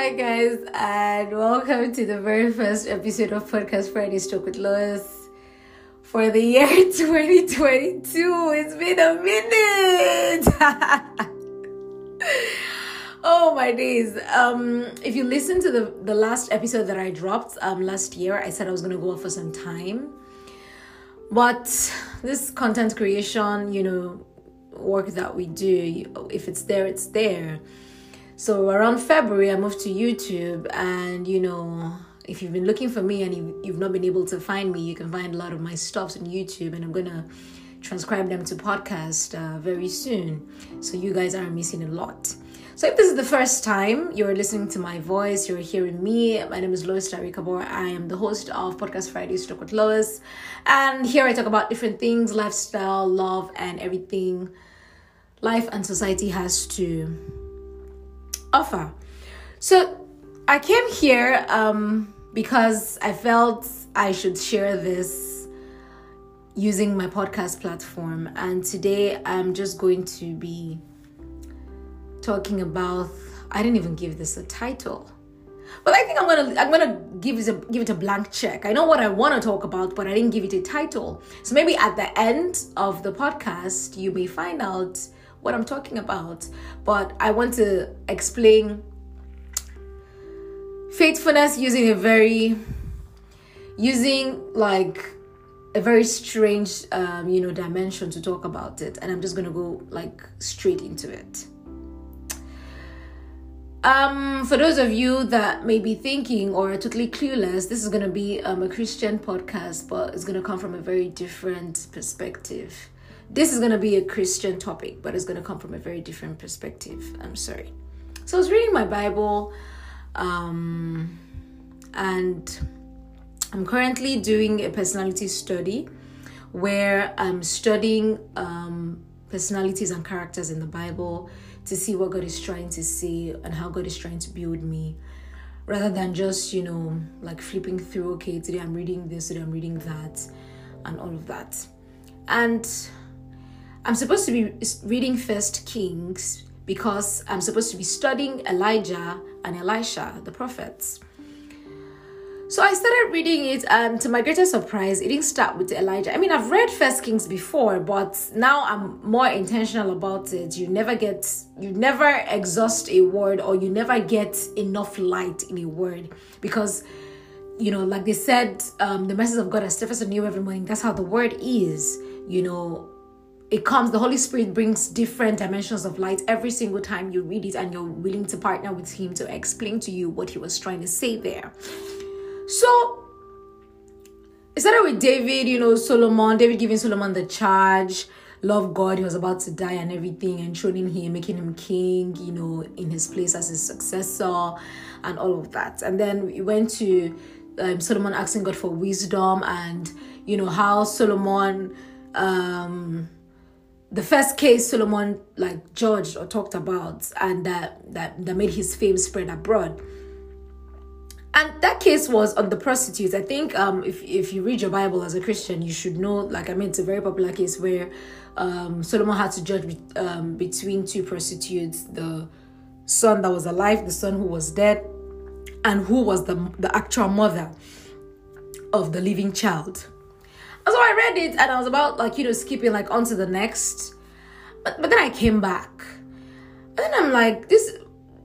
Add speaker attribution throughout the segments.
Speaker 1: Hi guys, and welcome to the very first episode of Podcast Friday Talk with Lois for the year 2022. It's been a minute. oh my days. Um, if you listen to the the last episode that I dropped um last year, I said I was gonna go off for some time. But this content creation, you know, work that we do, if it's there, it's there so around February, I moved to YouTube, and you know, if you've been looking for me and you've not been able to find me, you can find a lot of my stuffs on YouTube, and I'm gonna transcribe them to podcast uh, very soon. So you guys aren't missing a lot. So if this is the first time you're listening to my voice, you're hearing me, my name is Lois Tarikabor. I am the host of Podcast Fridays Talk with Lois. And here I talk about different things, lifestyle, love, and everything life and society has to offer. So I came here um, because I felt I should share this using my podcast platform. And today I'm just going to be talking about, I didn't even give this a title. But I think I'm gonna I'm gonna give it a give it a blank check. I know what I want to talk about, but I didn't give it a title. So maybe at the end of the podcast, you may find out what I'm talking about, but I want to explain faithfulness using a very using like a very strange um, you know dimension to talk about it and i'm just gonna go like straight into it. Um, for those of you that may be thinking or are totally clueless, this is to be um, a Christian podcast, but it's to come from a very different perspective this is going to be a Christian topic, but it's going to come from a very different perspective. I'm sorry. So I was reading my Bible, um, and I'm currently doing a personality study where I'm studying um, personalities and characters in the Bible to see what God is trying to say and how God is trying to build me rather than just, you know, like flipping through, okay, today I'm reading this, today I'm reading that, and all of that. And I'm supposed to be reading First Kings because I'm supposed to be studying Elijah and Elisha, the prophets. So I started reading it, and to my greatest surprise, it didn't start with Elijah. I mean, I've read First Kings before, but now I'm more intentional about it. You never get, you never exhaust a word, or you never get enough light in a word because, you know, like they said, um, the message of God is surface new every morning. That's how the word is. You know, it comes the holy spirit brings different dimensions of light every single time you read it and you're willing to partner with him to explain to you what he was trying to say there. So it started with david you know solomon david giving solomon the charge love god he was about to die and everything and throning him making him king you know in his place as his successor and all of that. And then we went to um, solomon asking god for wisdom and you know how solomon um the first case Solomon like judged or talked about and that that, that made his fame spread abroad. And that case was on the prostitutes. I think um, if, if you read your Bible as a Christian, you should know, like, I mean, it's a very popular case where um, Solomon had to judge um, between two prostitutes the son that was alive, the son who was dead, and who was the, the actual mother of the living child so I read it and I was about like you know skipping like onto the next, but but then I came back, and then I'm like this,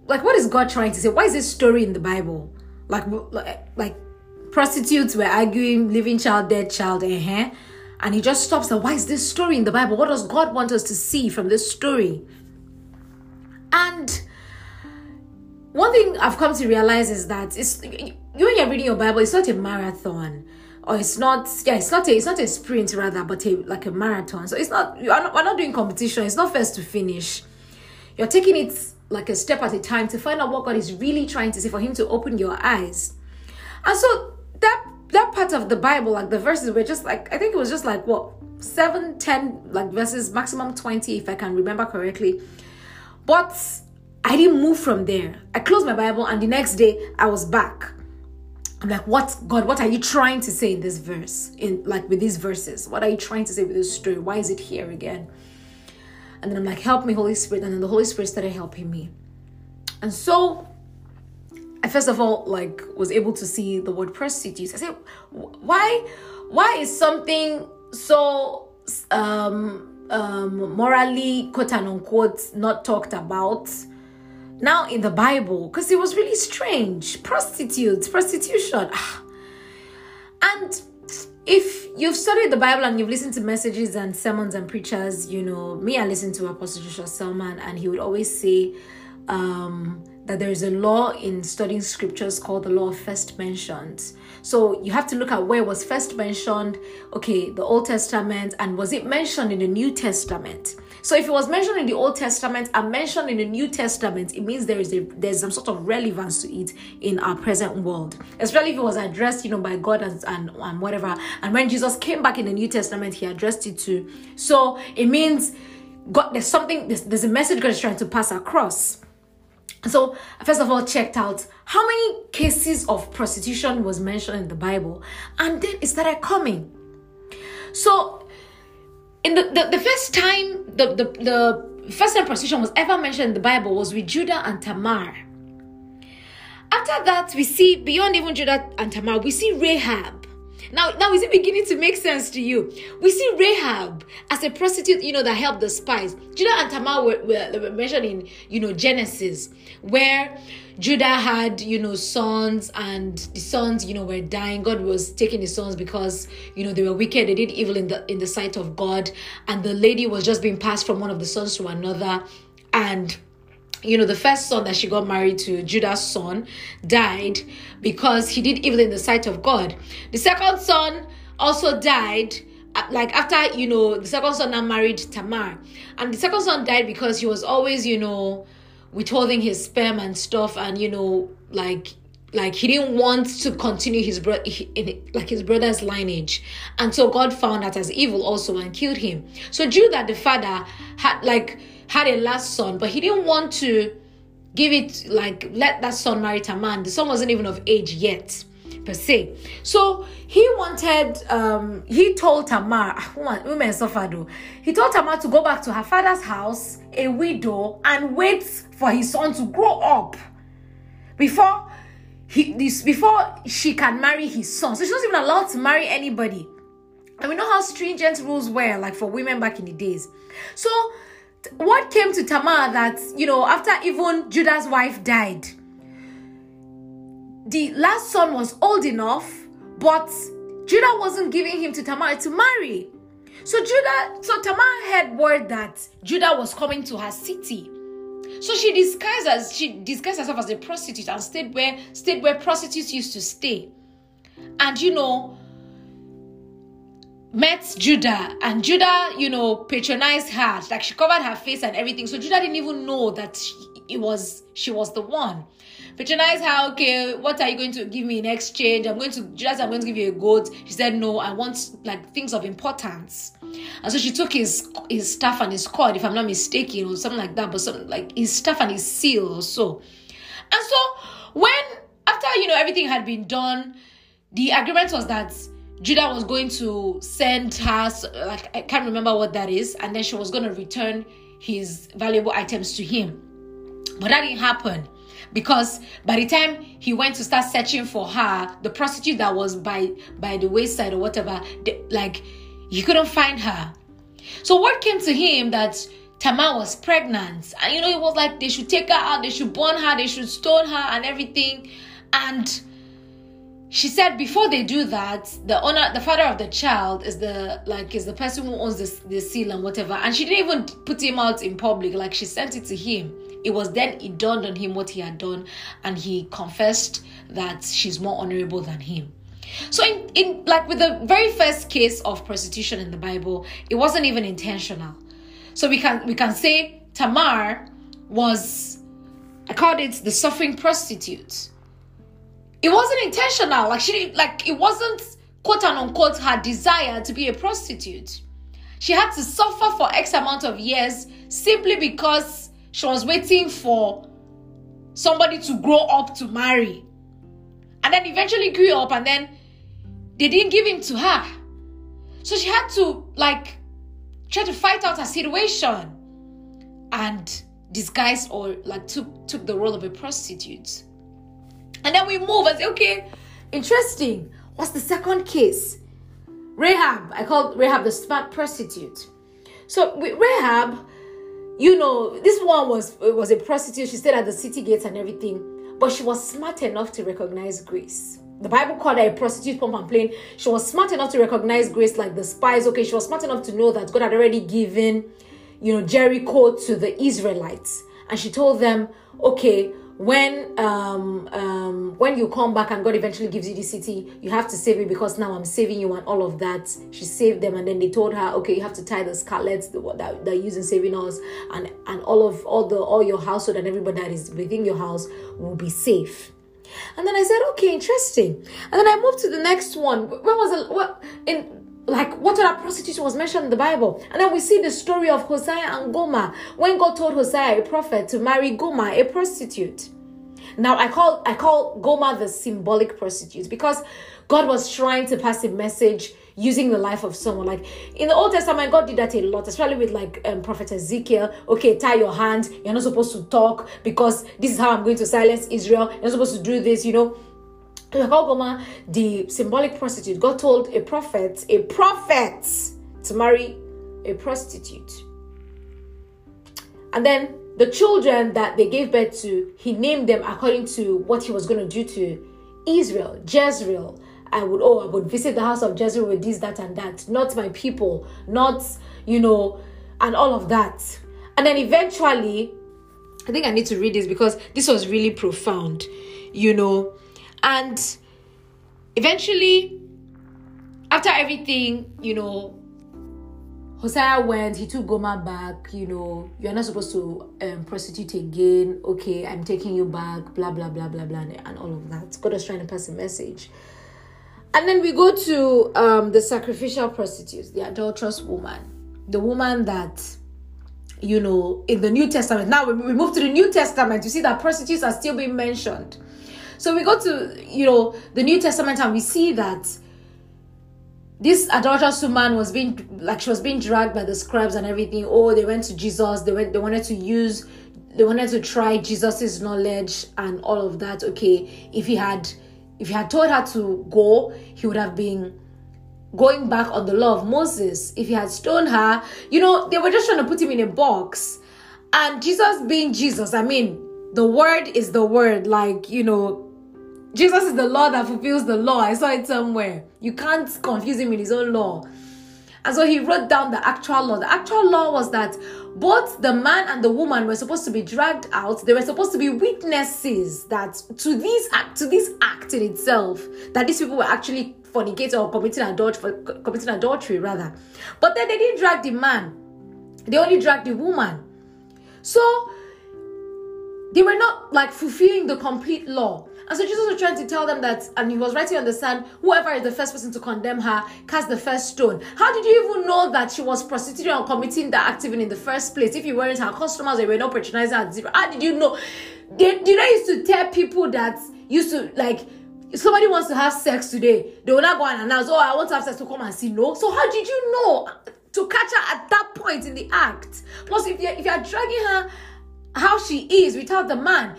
Speaker 1: like what is God trying to say? Why is this story in the Bible? Like like, like prostitutes were arguing, living child, dead child, eh? And he just stops and why is this story in the Bible? What does God want us to see from this story? And one thing I've come to realize is that it's when you're reading your Bible, it's not a marathon or it's not yeah it's not a it's not a sprint rather but a like a marathon. So it's not you are not, we're not doing competition. It's not first to finish. You're taking it like a step at a time to find out what god is really trying to say for him to open your eyes. And so that that part of the bible like the verses were just like i think it was just like what seven ten like verses maximum 20 if i can remember correctly. But i didn't move from there. I closed my bible and the next day i was back I'm like, what God, what are you trying to say in this verse? In like with these verses? What are you trying to say with this story? Why is it here again? And then I'm like, help me, Holy Spirit. And then the Holy Spirit started helping me. And so I first of all like was able to see the word prostitute. I said, why, why is something so um, um, morally quote unquote not talked about now in the Bible? Because it was really strange. Prostitutes, prostitution, and if you've studied the Bible and you've listened to messages and sermons and preachers, you know, me, I listened to Apostle Joshua Selman, and he would always say um, that there is a law in studying scriptures called the law of first mentions. So you have to look at where was first mentioned, okay, the Old Testament, and was it mentioned in the New Testament? So if it was mentioned in the Old Testament and mentioned in the New Testament, it means there is a there's some sort of relevance to it in our present world. Especially if it was addressed, you know, by God and, and, and whatever. And when Jesus came back in the New Testament, he addressed it too. So it means God, there's something, there's, there's a message God is trying to pass across. So, first of all, checked out how many cases of prostitution was mentioned in the Bible, and then it started coming. So, in the, the, the first time the, the, the first time prostitution was ever mentioned in the Bible was with Judah and Tamar. After that, we see beyond even Judah and Tamar, we see Rahab. Now, now is it beginning to make sense to you? We see Rahab as a prostitute, you know, that helped the spies. Judah and Tamar were, were, were mentioned in, you know, Genesis, where Judah had, you know, sons, and the sons, you know, were dying. God was taking his sons because, you know, they were wicked. They did evil in the in the sight of God, and the lady was just being passed from one of the sons to another, and you know, the first son that she got married to, Judah's son, died because he did evil in the sight of God. The second son also died uh, like after you know the second son now married Tamar, and the second son died because he was always you know withholding his sperm and stuff and you know like like he didn't want to continue his bro- like his brother's lineage. And so god found that as evil also and killed him. So judah the father had like had a last son but he didn't want to give it like let that son marry tamar the son wasn't even of age yet per se. So he wanted, um, he told Tamar, women suffer though. He told Tamar to go back to her father's house, a widow, and wait for his son to grow up before he this before she can marry his son. So she wasn't even allowed to marry anybody. And we know how stringent rules were, like for women back in the days. So what came to Tamar that you know after even Judah's wife died the last son was old enough, but Judah wasn't giving him to Tamar to marry. So Judah, so Tamar had word that Judah was coming to her city. So she disguised as she disguised herself as a prostitute and stayed where stayed where prostitutes used to stay. And you know, met Judah, and Judah, you know, patronized her. Like she covered her face and everything. So Judah didn't even know that it was she was the one patronize her okay what are you going to give me in exchange i'm going to just i'm going to give you a goat she said no i want like things of importance and so she took his his staff and his cord if i'm not mistaken or something like that but something like his staff and his seal or so and so when after you know everything had been done the agreement was that Judah was going to send her, like, I can't remember what that is, and then she was going to return his valuable items to him. But that didn't happen because by the time he went to start searching for her the prostitute that was by by the wayside or whatever the, like he couldn't find her so word came to him that Tamar was pregnant and you know it was like they should take her out they should burn her they should stone her and everything and she said before they do that the owner the father of the child is the like is the person who owns the, the seal and whatever and she didn't even put him out in public like she sent it to him. It was then it dawned on him what he had done and he confessed that she's more honorable than him. So in, in like with the very first case of prostitution in the bible it wasn't even intentional. So we can we can say tamar was i called it the suffering prostitute it wasn't intentional like she didn't, like it wasn't quote unquote her desire to be a prostitute she had to suffer for x amount of years simply because she was waiting for somebody to grow up to marry. And then eventually grew up and then they didn't give him to her. So she had to like try to fight out her situation and disguise or like took took the role of a prostitute. And then we move and say, okay, interesting. What's the second case? Rahab. I called Rahab the smart prostitute. So with Rahab, you know, this one was was a prostitute. She stayed at the city gates and everything, but she was smart enough to recognize grace. The Bible called her a prostitute, pump and plain. She was smart enough to recognize grace like the spies. Okay, she was smart enough to know that God had already given, you know, Jericho to the Israelites. And she told them, okay, when um um when you come back and God eventually gives you the city, you have to save me because now I'm saving you and all of that. She saved them, and then they told her, okay, you have to tie the scarlets that they're using saving us, and and all of all the all your household and everybody that is within your house will be safe. And then I said, okay, interesting. And then I moved to the next one. Where was it? What in like what other prostitution was mentioned in the Bible? And then we see the story of Hosea and Gomer when God told Hosea, a prophet, to marry Gomer, a prostitute. Now I call I call Gomer the symbolic prostitute because God was trying to pass a message using the life of someone. Like in the Old Testament, God did that a lot, especially with like um, Prophet Ezekiel. Okay, tie your hands. You're not supposed to talk because this is how I'm going to silence Israel. You're not supposed to do this, you know. Gomer, the symbolic prostitute, God told a prophet, a prophet, to marry a prostitute. And then the children that they gave birth to, he named them according to what he was going to do to Israel, Jezreel. I would, oh, I would visit the house of Jezreel with this, that, and that. Not my people, not, you know, and all of that. And then eventually, I think I need to read this because this was really profound, you know. And eventually, after everything, you know, Hosea went, he took Gomer back, you know, you're not supposed to um, prostitute again. Okay, I'm taking you back, blah, blah, blah, blah, blah, and all of that. God was trying to pass a message. And then we go to um, the sacrificial prostitutes, the adulterous woman, the woman that, you know, in the New Testament. Now we move to the New Testament, you see that prostitutes are still being mentioned. So we go to, you know, the New Testament and we see that this adulterous woman was being like she was being dragged by the scribes and everything. Oh, they went to Jesus. They went. They wanted to use. They wanted to try Jesus's knowledge and all of that. Okay, if he had, if he had told her to go, he would have been going back on the law of Moses. If he had stoned her, you know, they were just trying to put him in a box. And Jesus being Jesus, I mean, the word is the word. Like you know, Jesus is the law that fulfills the law. I saw it somewhere. You can't confuse him with his own law. And so he wrote down the actual law. The actual law was that both the man and the woman were supposed to be dragged out. They were supposed to be witnesses that to this act, to this act in itself, that these people were actually fornicating or committing adultery, committing adultery rather. But then they didn't drag the man; they only dragged the woman. So they were not like fulfilling the complete law. And so Jesus was trying to tell them that, and he was writing on the sand, whoever is the first person to condemn her, cast the first stone. How did you even know that she was prostituting or committing the act even in the first place? If you weren't her customers, they were not patronizing at zero. How did you know? Did, did I used to tell people that used to like if somebody wants to have sex today, they will not go and announce, oh, I want to have sex to come and see. No. So how did you know to catch her at that point in the act? Plus, if you're, if you're dragging her how she is without the man,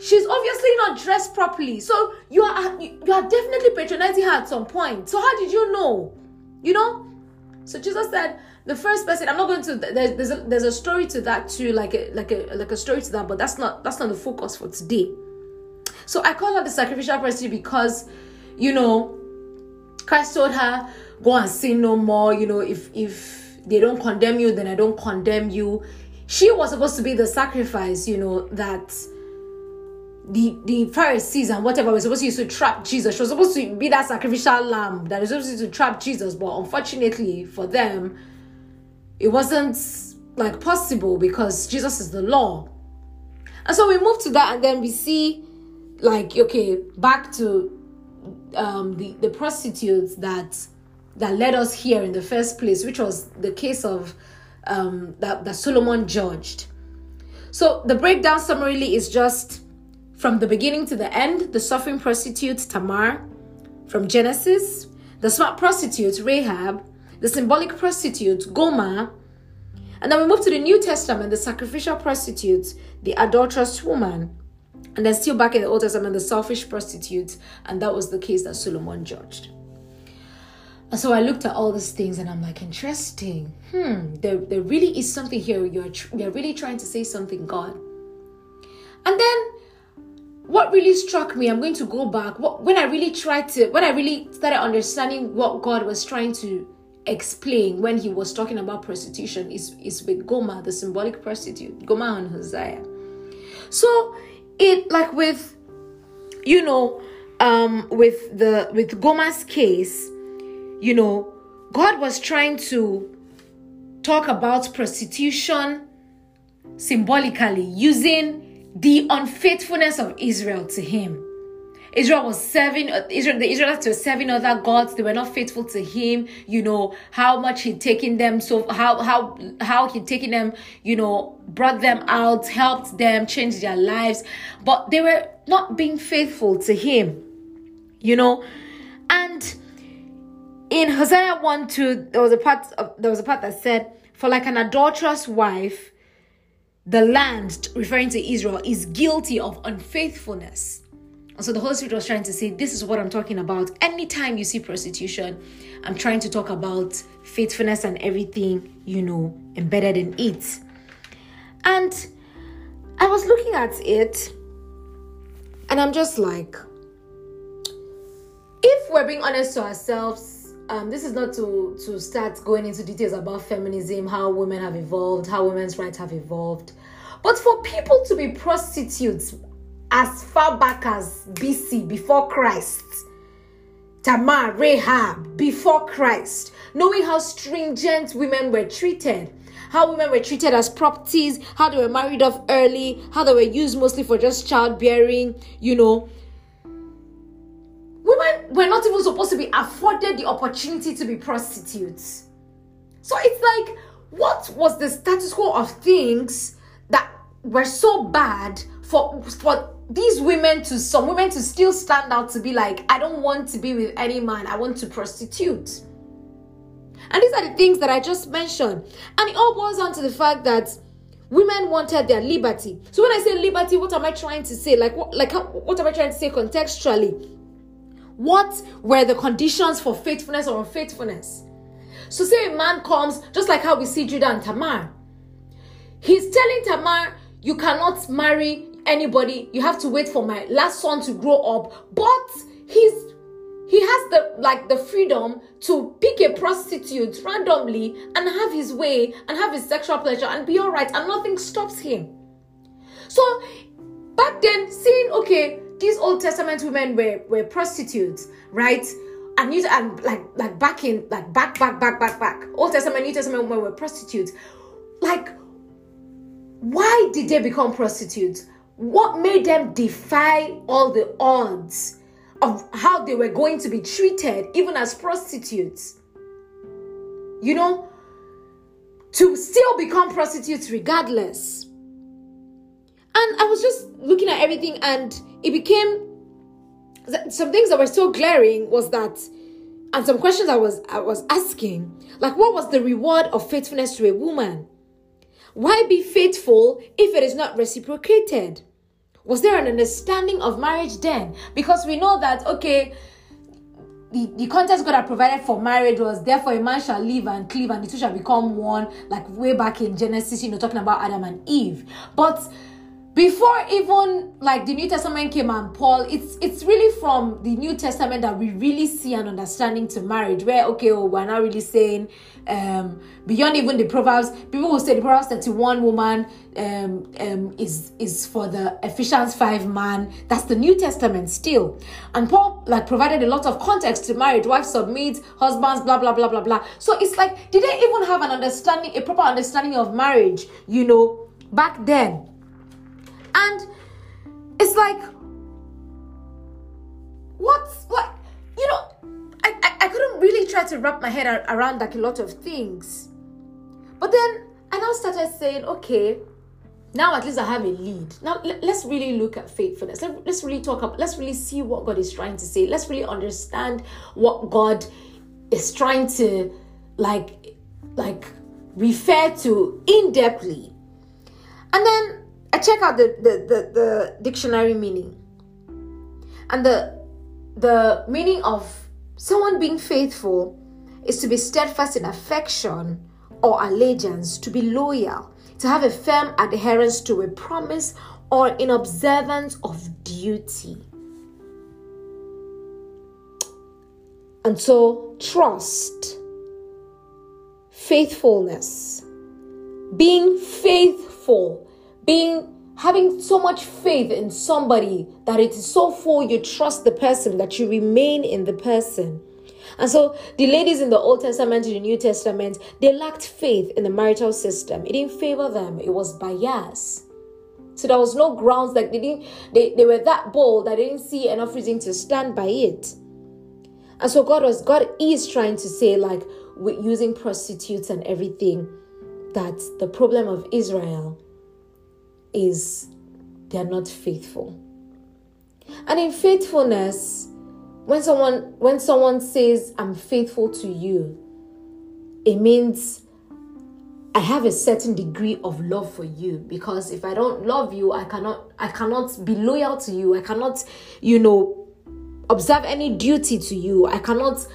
Speaker 1: she's obviously not dressed properly. So you are you are definitely patronizing her at some point. So how did you know? You know? So Jesus said, the first person. I'm not going to. There's there's a, there's a story to that too, like a like a like a story to that, but that's not that's not the focus for today. So I call her the sacrificial person because, you know, Christ told her, go and sin no more. You know, if if they don't condemn you, then I don't condemn you. She was supposed to be the sacrifice, you know, that the the Pharisees and whatever were supposed to use to trap Jesus. She was supposed to be that sacrificial lamb that was supposed to trap Jesus, but unfortunately for them, it wasn't like possible because Jesus is the law. And so we move to that, and then we see, like, okay, back to um, the the prostitutes that that led us here in the first place, which was the case of um, that that Solomon judged. So the breakdown summarily is just from the beginning to the end, the suffering prostitute Tamar from Genesis, the smart prostitute Rahab, the symbolic prostitute Gomer, and then we move to the New Testament, the sacrificial prostitute, the adulterous woman. And then still back in the Old Testament, the selfish prostitute, and that was the case that Solomon judged. And so I looked at all these things and I'm like, interesting. Hmm, there, there really is something here. You're, tr- you're really trying to say something, God. And then what really struck me, I'm going to go back. What, when I really tried to, when I really started understanding what God was trying to explain when he was talking about prostitution is, is with Gomer, the symbolic prostitute, Gomer and Hosea. So it like with you know, um with the with Gomer's case, you know, God was trying to talk about prostitution symbolically using the unfaithfulness of Israel to him. Israel was serving uh, Israel, the Israelites were serving other gods. They were not faithful to him. You know how much he'd taken them, so how how how he'd taken them. You know, brought them out, helped them, changed their lives, but they were not being faithful to him. You know, and in Hosea one two, there was a part of, there was a part that said, "For like an adulterous wife." The land, referring to Israel, is guilty of unfaithfulness. And so the Holy Spirit was trying to say, This is what I'm talking about. Anytime you see prostitution, I'm trying to talk about faithfulness and everything, you know, embedded in it. And I was looking at it, and I'm just like, if we're being honest to ourselves, um, this is not to to start going into details about feminism, how women have evolved, how women's rights have evolved, but for people to be prostitutes as far back as BC, before Christ. Tamar, Rahab, before Christ, knowing how stringent women were treated, how women were treated as properties, how they were married off early, how they were used mostly for just childbearing, you know. Women were not even supposed to be afforded the opportunity to be prostitutes. So it's like, what was the status quo of things that were so bad for for these women to some women to still stand out to be like i don't want to be with any man. I want to prostitute. And these are the things that i just mentioned. And it all boils down to the fact that women wanted their liberty. So when i say liberty what am i trying to say? Like what like what am i trying to say contextually what were the conditions for faithfulness or unfaithfulness so say a man comes just like how we see judah and tamar he's telling tamar you cannot marry anybody. You have to wait for my last son to grow up. But he's he has the like the freedom to pick a prostitute randomly and have his way and have his sexual pleasure and be all right and nothing stops him. So back then, seeing okay, these Old Testament women were were prostitutes, right? And you and like like back in like back back back back back Old Testament, New Testament women were prostitutes. Like, why did they become prostitutes? What made them defy all the odds of how they were going to be treated, even as prostitutes? You know, to still become prostitutes regardless. And I was just looking at everything, and it became some things that were so glaring was that and some questions I was I was asking like what was the reward of faithfulness to a woman why be faithful if it is not reciprocated was there an understanding of marriage then? Because we know that, okay, the, the context God had provided for marriage was therefore a man shall live and cleave and the two shall become one, like way back in Genesis, you know, talking about Adam and Eve. But before even like the New Testament came and Paul, it's it's really from the New Testament that we really see an understanding to marriage. Where okay, oh, we're not really saying um, beyond even the Proverbs. People will say the Proverbs thirty one woman um, um, is is for the Ephesians five man. That's the New Testament still, and Paul like provided a lot of context to marriage. Wife submit, husbands, blah blah blah blah blah. So it's like did they even have an understanding, a proper understanding of marriage? You know, back then and it's like, what's like, you know, I, I, I couldn't really try to wrap my head around like a lot of things. But then I now started saying, okay, now at least I have a lead. Now let, us really look at faithfulness. Let, let's really talk about, let's really see what God is trying to say. Let's really understand what God is trying to like like refer to in depthly. And then I I check out the, the, the, the dictionary meaning. And the the meaning of someone being faithful is to be steadfast in affection or allegiance, to be loyal, to have a firm adherence to a promise or in observance of duty. And so, trust, faithfulness, being faithful, being having so much faith in somebody that it is so full you trust the person that you remain in the person. And so the ladies in the Old Testament and the New Testament, they lacked faith in the marital system. It didn't favor them. It was bias. So there was no grounds like they didn't they, they were that bold that they didn't see enough reason to stand by it. And so God was God is trying to say, like with using prostitutes and everything, that the problem of Israel is they're not faithful. And in faithfulness, when someone when someone says I'm faithful to you, it means I have a certain degree of love for you because if I don't love you, I cannot I cannot be loyal to you. I cannot, you know, observe any duty to you. I cannot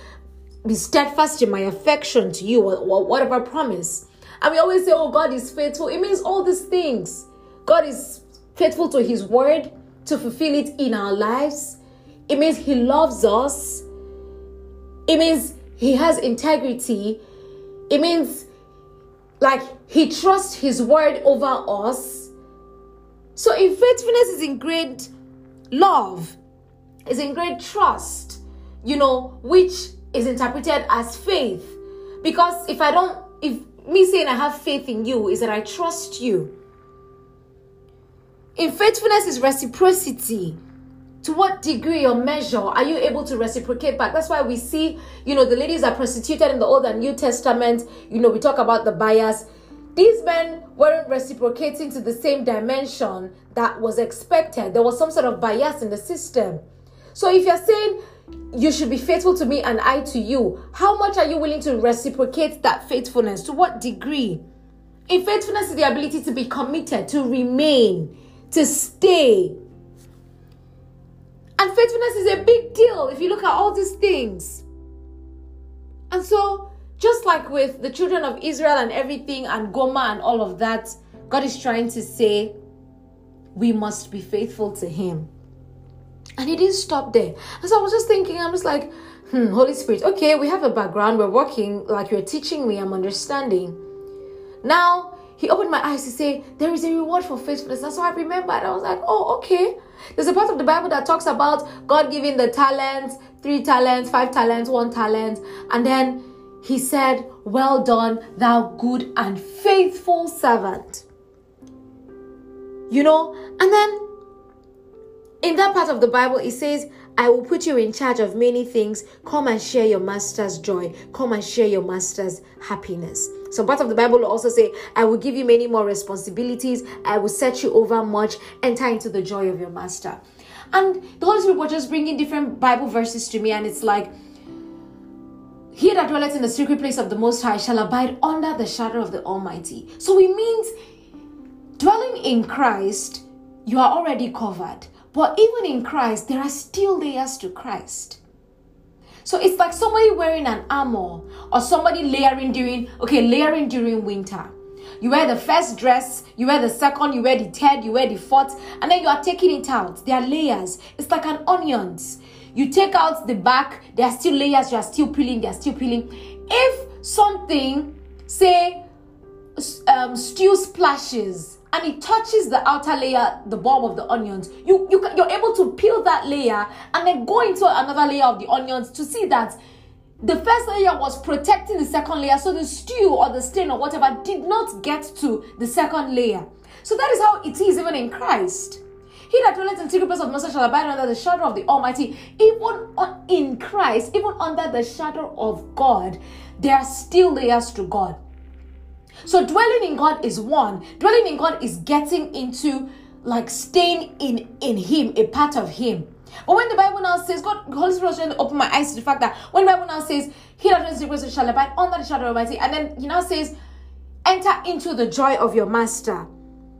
Speaker 1: be steadfast in my affection to you or, or whatever promise. And we always say, "Oh, God is faithful." It means all these things. God is faithful to His word to fulfill it in our lives. It means He loves us. It means He has integrity. It means like he trusts his word over us. So in faithfulness is in great love, is in great trust, you know, which is interpreted as faith. Because if I don't, if me saying I have faith in you is that I trust you. In faithfulness is reciprocity to what degree or measure are you able to reciprocate back? That's why we see, you know, the ladies are prostituted in the Old and New Testament. You know, we talk about the bias. These men weren't reciprocating to the same dimension that was expected. There was some sort of bias in the system. So if you're saying you should be faithful to me and I to you, how much are you willing to reciprocate that faithfulness? To what degree? In faithfulness is the ability to be committed, to remain, to stay, and faithfulness is a big deal if you look at all these things. And so, just like with the children of Israel and everything, and Gomer and all of that, God is trying to say, we must be faithful to Him. And He didn't stop there. And so I was just thinking, I'm just like, hmm, Holy Spirit, okay, we have a background, we're working, like you're teaching me, I'm understanding. Now, He opened my eyes to say, there is a reward for faithfulness. That's why I remembered, I was like, oh, okay. There's a part of the Bible that talks about God giving the talents, three talents, five talents, one talent, and then he said, Well done, thou good and faithful servant. You know, and then in that part of the Bible, it says, I will put you in charge of many things. Come and share your master's joy. Come and share your master's happiness. Some part of the Bible also say, I will give you many more responsibilities. I will set you over much. Enter into the joy of your master. And the Holy Spirit was just bringing different Bible verses to me, and it's like, he that dwelleth in the secret place of the Most High shall abide under the shadow of the Almighty. So it means dwelling in Christ, you are already covered. But even in Christ, there are still layers to Christ. So it's like somebody wearing an armor or somebody layering during, okay, layering during winter. You wear the first dress, you wear the second, you wear the third, you wear the fourth, and then you are taking it out. There are layers. It's like an onions. You take out the back, there are still layers, you are still peeling, they are still peeling. If something, say, um, stew splashes and it touches the outer layer, the bulb of the onions, you, you you're able to peel that layer and then go into another layer of the onions to see that the first layer was protecting the second layer, so the stew or the stain or whatever did not get to the second layer. So that is how it is even in Christ. He that dwelleth in secret place of Most shall abide under the shadow of the Almighty. Even in Christ, even under the shadow of God, there are still layers to God. So dwelling in God is one. Dwelling in God is getting into like staying in in Him, a part of Him. But when the Bible now says, God, Holy Spirit was trying to open my eyes to the fact that when the Bible now says, He that dwells in the shall abide under the shadow of Almighty, and then He now says, enter into the joy of your master.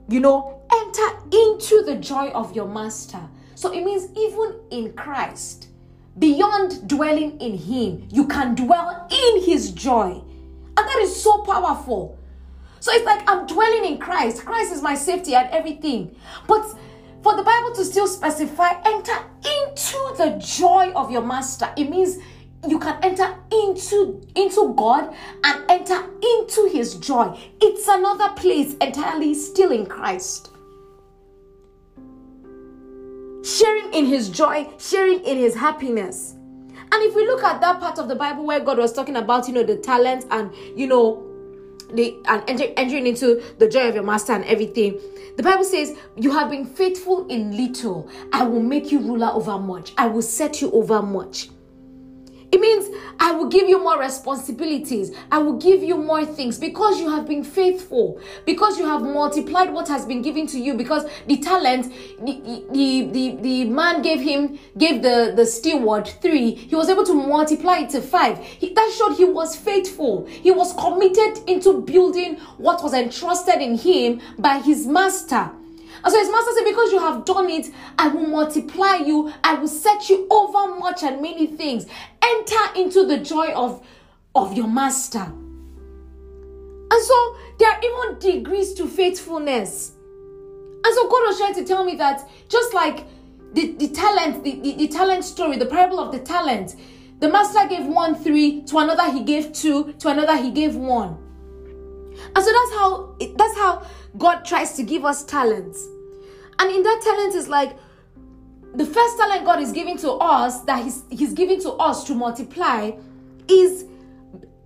Speaker 1: you know, enter into the joy of your master. So it means even in Christ, beyond dwelling in Him, you can dwell in His joy. And that is so powerful. So it's like I'm dwelling in Christ. Christ is my safety and everything. But for the Bible to still specify, enter into the joy of your master, it means you can enter into into God and enter into his joy. It's another place entirely still in Christ. Sharing in his joy, sharing in his happiness. And if we look at that part of the Bible where God was talking about, you know, the talents and you know, the and enter, entering into the joy of your master and everything. The Bible says, You have been faithful in little, I will make you ruler over much, I will set you over much. It means I will give you more responsibilities. I will give you more things because you have been faithful, because you have multiplied what has been given to you. Because the talent, the, the, the, the man gave him, gave the, the steward three, he was able to multiply it to five. He, that showed he was faithful. He was committed into building what was entrusted in him by his master. And so his master said, Because you have done it, I will multiply you, I will set you over much and many things. Enter into the joy of, of your master. And so there are even degrees to faithfulness. And so God was trying to tell me that just like the, the talent, the, the, the talent story, the parable of the talent, the master gave one three, to another he gave two, to another he gave one. And so that's how that's how God tries to give us talents. And in that talent is like the first talent God is giving to us, that He's, he's giving to us to multiply, is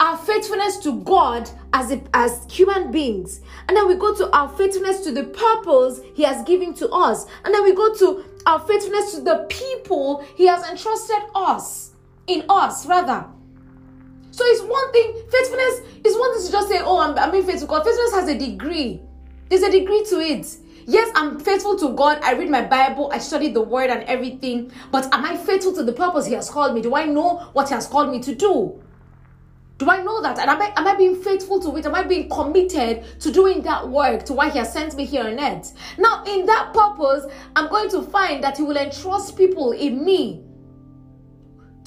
Speaker 1: our faithfulness to God as a, as human beings. And then we go to our faithfulness to the purpose He has given to us. And then we go to our faithfulness to the people He has entrusted us, in us rather. So it's one thing, faithfulness is one thing to just say, oh, I'm, I'm being faithful. God, faithfulness has a degree. There's a degree to it. Yes, I'm faithful to God. I read my Bible, I study the word and everything. But am I faithful to the purpose He has called me? Do I know what He has called me to do? Do I know that? And am I, am I being faithful to it? Am I being committed to doing that work to why He has sent me here on earth? Now, in that purpose, I'm going to find that He will entrust people in me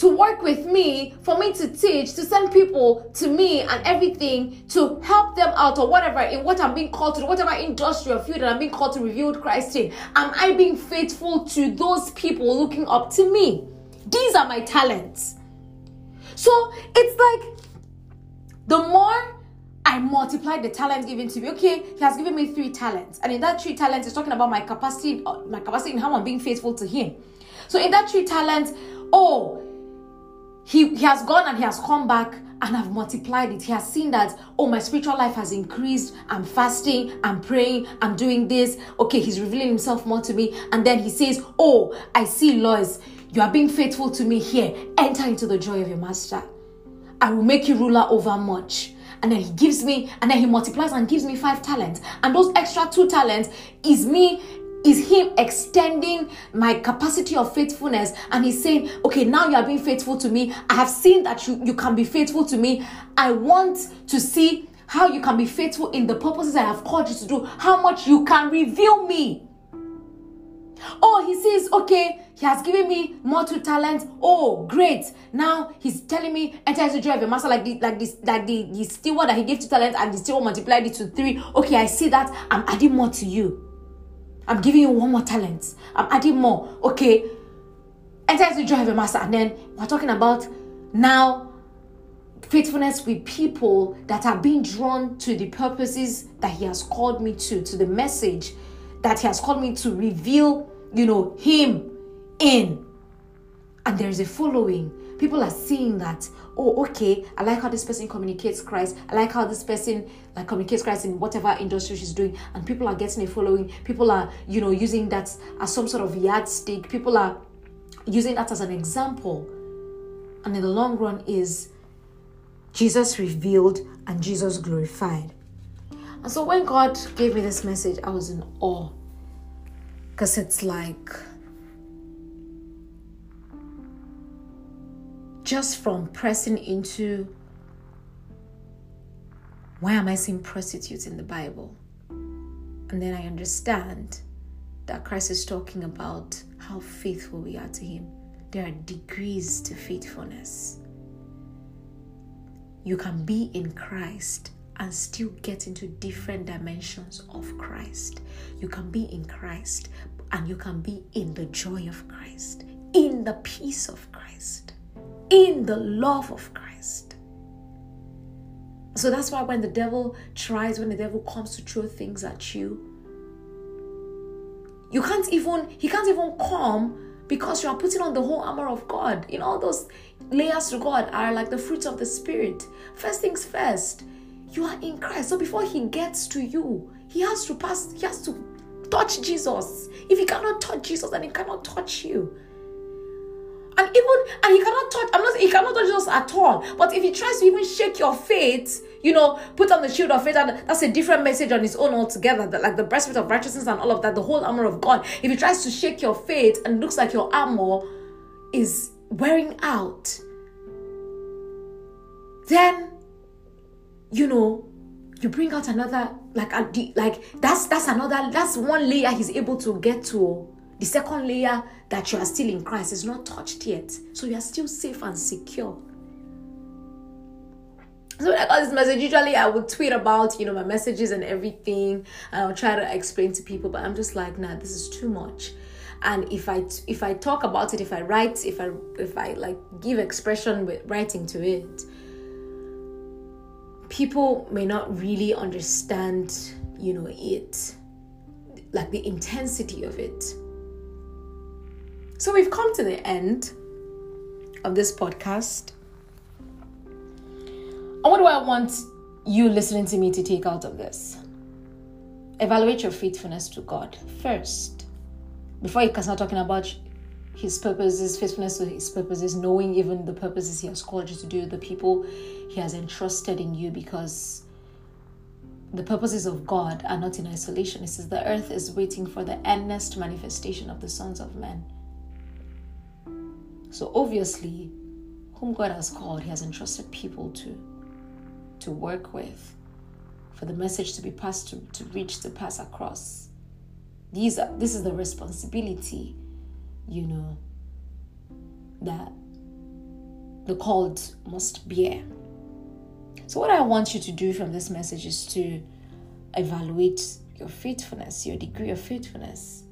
Speaker 1: to work with me, for me to teach, to send people to me and everything to help them out or whatever in what I'm being called to, whatever industry or field that I'm being called to reveal Christ in. Am I being faithful to those people looking up to me? These are my talents. So it's like the more I multiply the talent given to me. Okay, he has given me three talents, and in that three talents, he's talking about my capacity, uh, my capacity in how I'm being faithful to him. So in that three talents, oh, he, he has gone and he has come back and have multiplied it. He has seen that, oh, my spiritual life has increased. I'm fasting, I'm praying, I'm doing this. Okay, he's revealing himself more to me. And then he says, oh, I see, Lois, you are being faithful to me here. Enter into the joy of your master. I will make you ruler over much. And then he gives me, and then he multiplies and gives me five talents. And those extra two talents is me is him extending my capacity of faithfulness and he's saying okay now you are being faithful to me. I have seen that you, you can be faithful to me. I want to see how you can be faithful in the purposes i have called you to do. How much you can reveal me. Oh he says okay he has given me more two talents oh great. Now he's telling me enter into joy of your master. Like the like this like the, the steward that he gave two talents and the steward multiplied it to three. Okay i see that. I'm adding more to you I'm giving you one more talent. I'm adding more. Okay. Enter into joy of a master. And then we're talking about now faithfulness with people that are being drawn to the purposes that he has called me to, to the message that he has called me to reveal, you know, him in. And there is a following. People are seeing that oh, okay, I like how this person communicates Christ. I like how this person like communicates Christ in whatever industry she's doing, and people are getting a following. People are, you know, using that as some sort of yardstick. People are using that as an example. And in the long run, is Jesus revealed and Jesus glorified. And so when God gave me this message, I was in awe. Because it's like just from pressing into why am I seeing prostitutes in the Bible? And then I understand that Christ is talking about how faithful we are to Him. There are degrees to faithfulness. You can be in Christ and still get into different dimensions of Christ. You can be in Christ and you can be in the joy of Christ, in the peace of Christ, in the love of Christ. So that's why when the devil tries, when the devil comes to throw things at you, you can't even, he can't even come because you are putting on the whole armor of God. You know, all those layers to God are like the fruits of the Spirit. First things first, you are in Christ. So before he gets to you, he has to pass, he has to touch Jesus. If he cannot touch Jesus, then he cannot touch you. And even and he cannot touch, I'm not he cannot touch us at all. But if he tries to even shake your faith, you know, put on the shield of faith, and that's a different message on its own altogether. That like the breastplate of righteousness and all of that, the whole armor of God. If he tries to shake your faith and looks like your armor is wearing out, then you know, you bring out another like a, like that's that's another that's one layer he's able to get to the second layer that you are still in Christ is not touched yet. So you are still safe and secure. So when I got this message, usually I would tweet about, you know, my messages and everything. And I'll try to explain to people, but I'm just like, nah, this is too much. And if I if I talk about it, if I write, if I if I like give expression with writing to it, people may not really understand, you know, it, like the intensity of it. So we've come to the end of this podcast. And what do I want you listening to me to take out of this? Evaluate your faithfulness to God first. Before you can start talking about his purposes, faithfulness to his purposes, knowing even the purposes he has called you to do, the people he has entrusted in you, because the purposes of God are not in isolation. It says the earth is waiting for the earnest manifestation of the sons of men. So obviously, whom God has called, He has entrusted people to to work with, for the message to be passed to, to reach, to pass across. These are this is the responsibility, you know, that the called must bear. So what I want you to do from this message is to evaluate your faithfulness, your degree of faithfulness.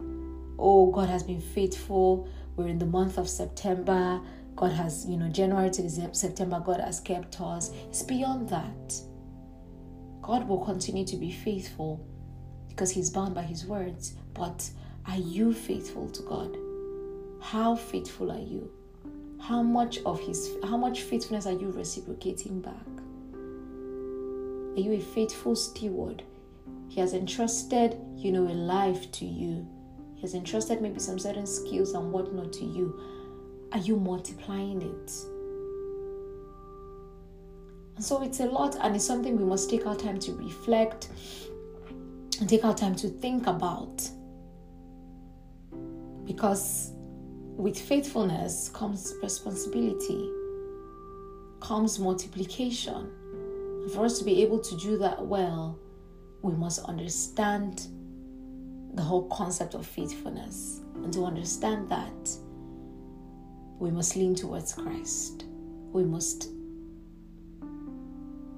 Speaker 1: Oh, God has been faithful we're in the month of September. God has, you know, January to September, God has kept us. It's beyond that. God will continue to be faithful because He's bound by His words. But are you faithful to God? How faithful are you? How much of His, how much faithfulness are you reciprocating back? Are you a faithful steward? He has entrusted, you know, a life to you has entrusted maybe some certain skills and whatnot to you. Are you multiplying it? And so it's a lot, and it's something we must take our time to reflect and take our time to think about. Because with faithfulness comes responsibility, comes multiplication. For us to be able to do that well, we must understand the whole concept of faithfulness and to understand that we must lean towards Christ. We must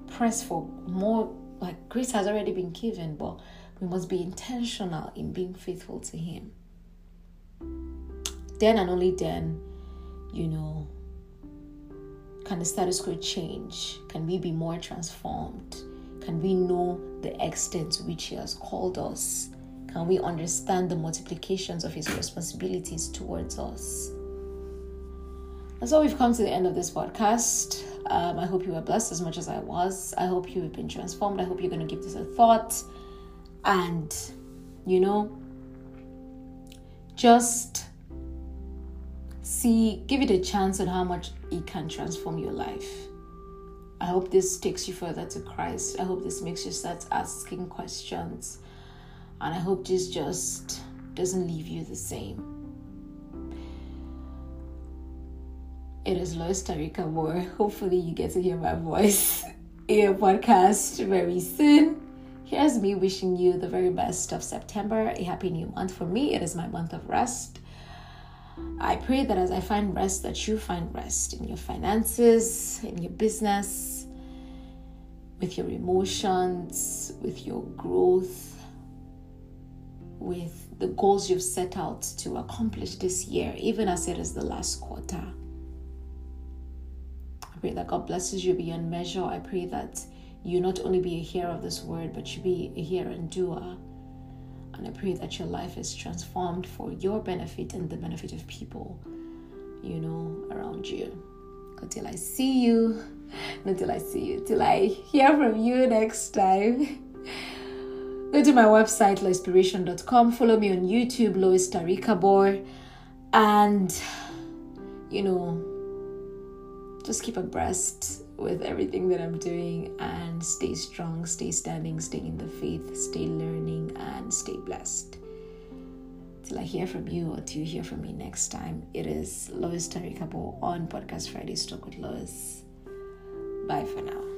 Speaker 1: press for more, like grace has already been given, but we must be intentional in being faithful to Him. Then and only then, you know, can the status quo change? Can we be more transformed? Can we know the extent to which He has called us can we understand the multiplications of His responsibilities towards us? And so we've come to the end of this podcast. Um, I hope you were blessed as much as I was. I hope you have been transformed. I hope you're going to give this a thought. And, you know, just see, give it a chance on how much it can transform your life. I hope this takes you further to Christ. I hope this makes you start asking questions and I hope this just doesn't leave you the same. It is Lois Tarika Moore. Hopefully, you get to hear my voice in a podcast very soon. here's me wishing you the very best of September, a happy new month. For me, it is my month of rest. I pray that as I find rest, that you find rest in your finances, in your business, with your emotions, with your growth, with the goals you've set out to accomplish this year, even as it is the last quarter. I pray that God blesses you beyond measure. I pray that you not only be a hearer of this word, but you be a hearer and doer. And I pray that your life is transformed for your benefit and the benefit of people, you know, around you. Until I see you, until I see you, till I hear from you next time. Go to my website, loinspiration.com. Follow me on YouTube, Lois Tarikabor. And, you know, just keep abreast with everything that I'm doing and stay strong, stay standing, stay in the faith, stay learning, and stay blessed. Till I hear from you or till you hear from me next time, it is Lois Tarikabo on Podcast Fridays Talk with Lois. Bye for now.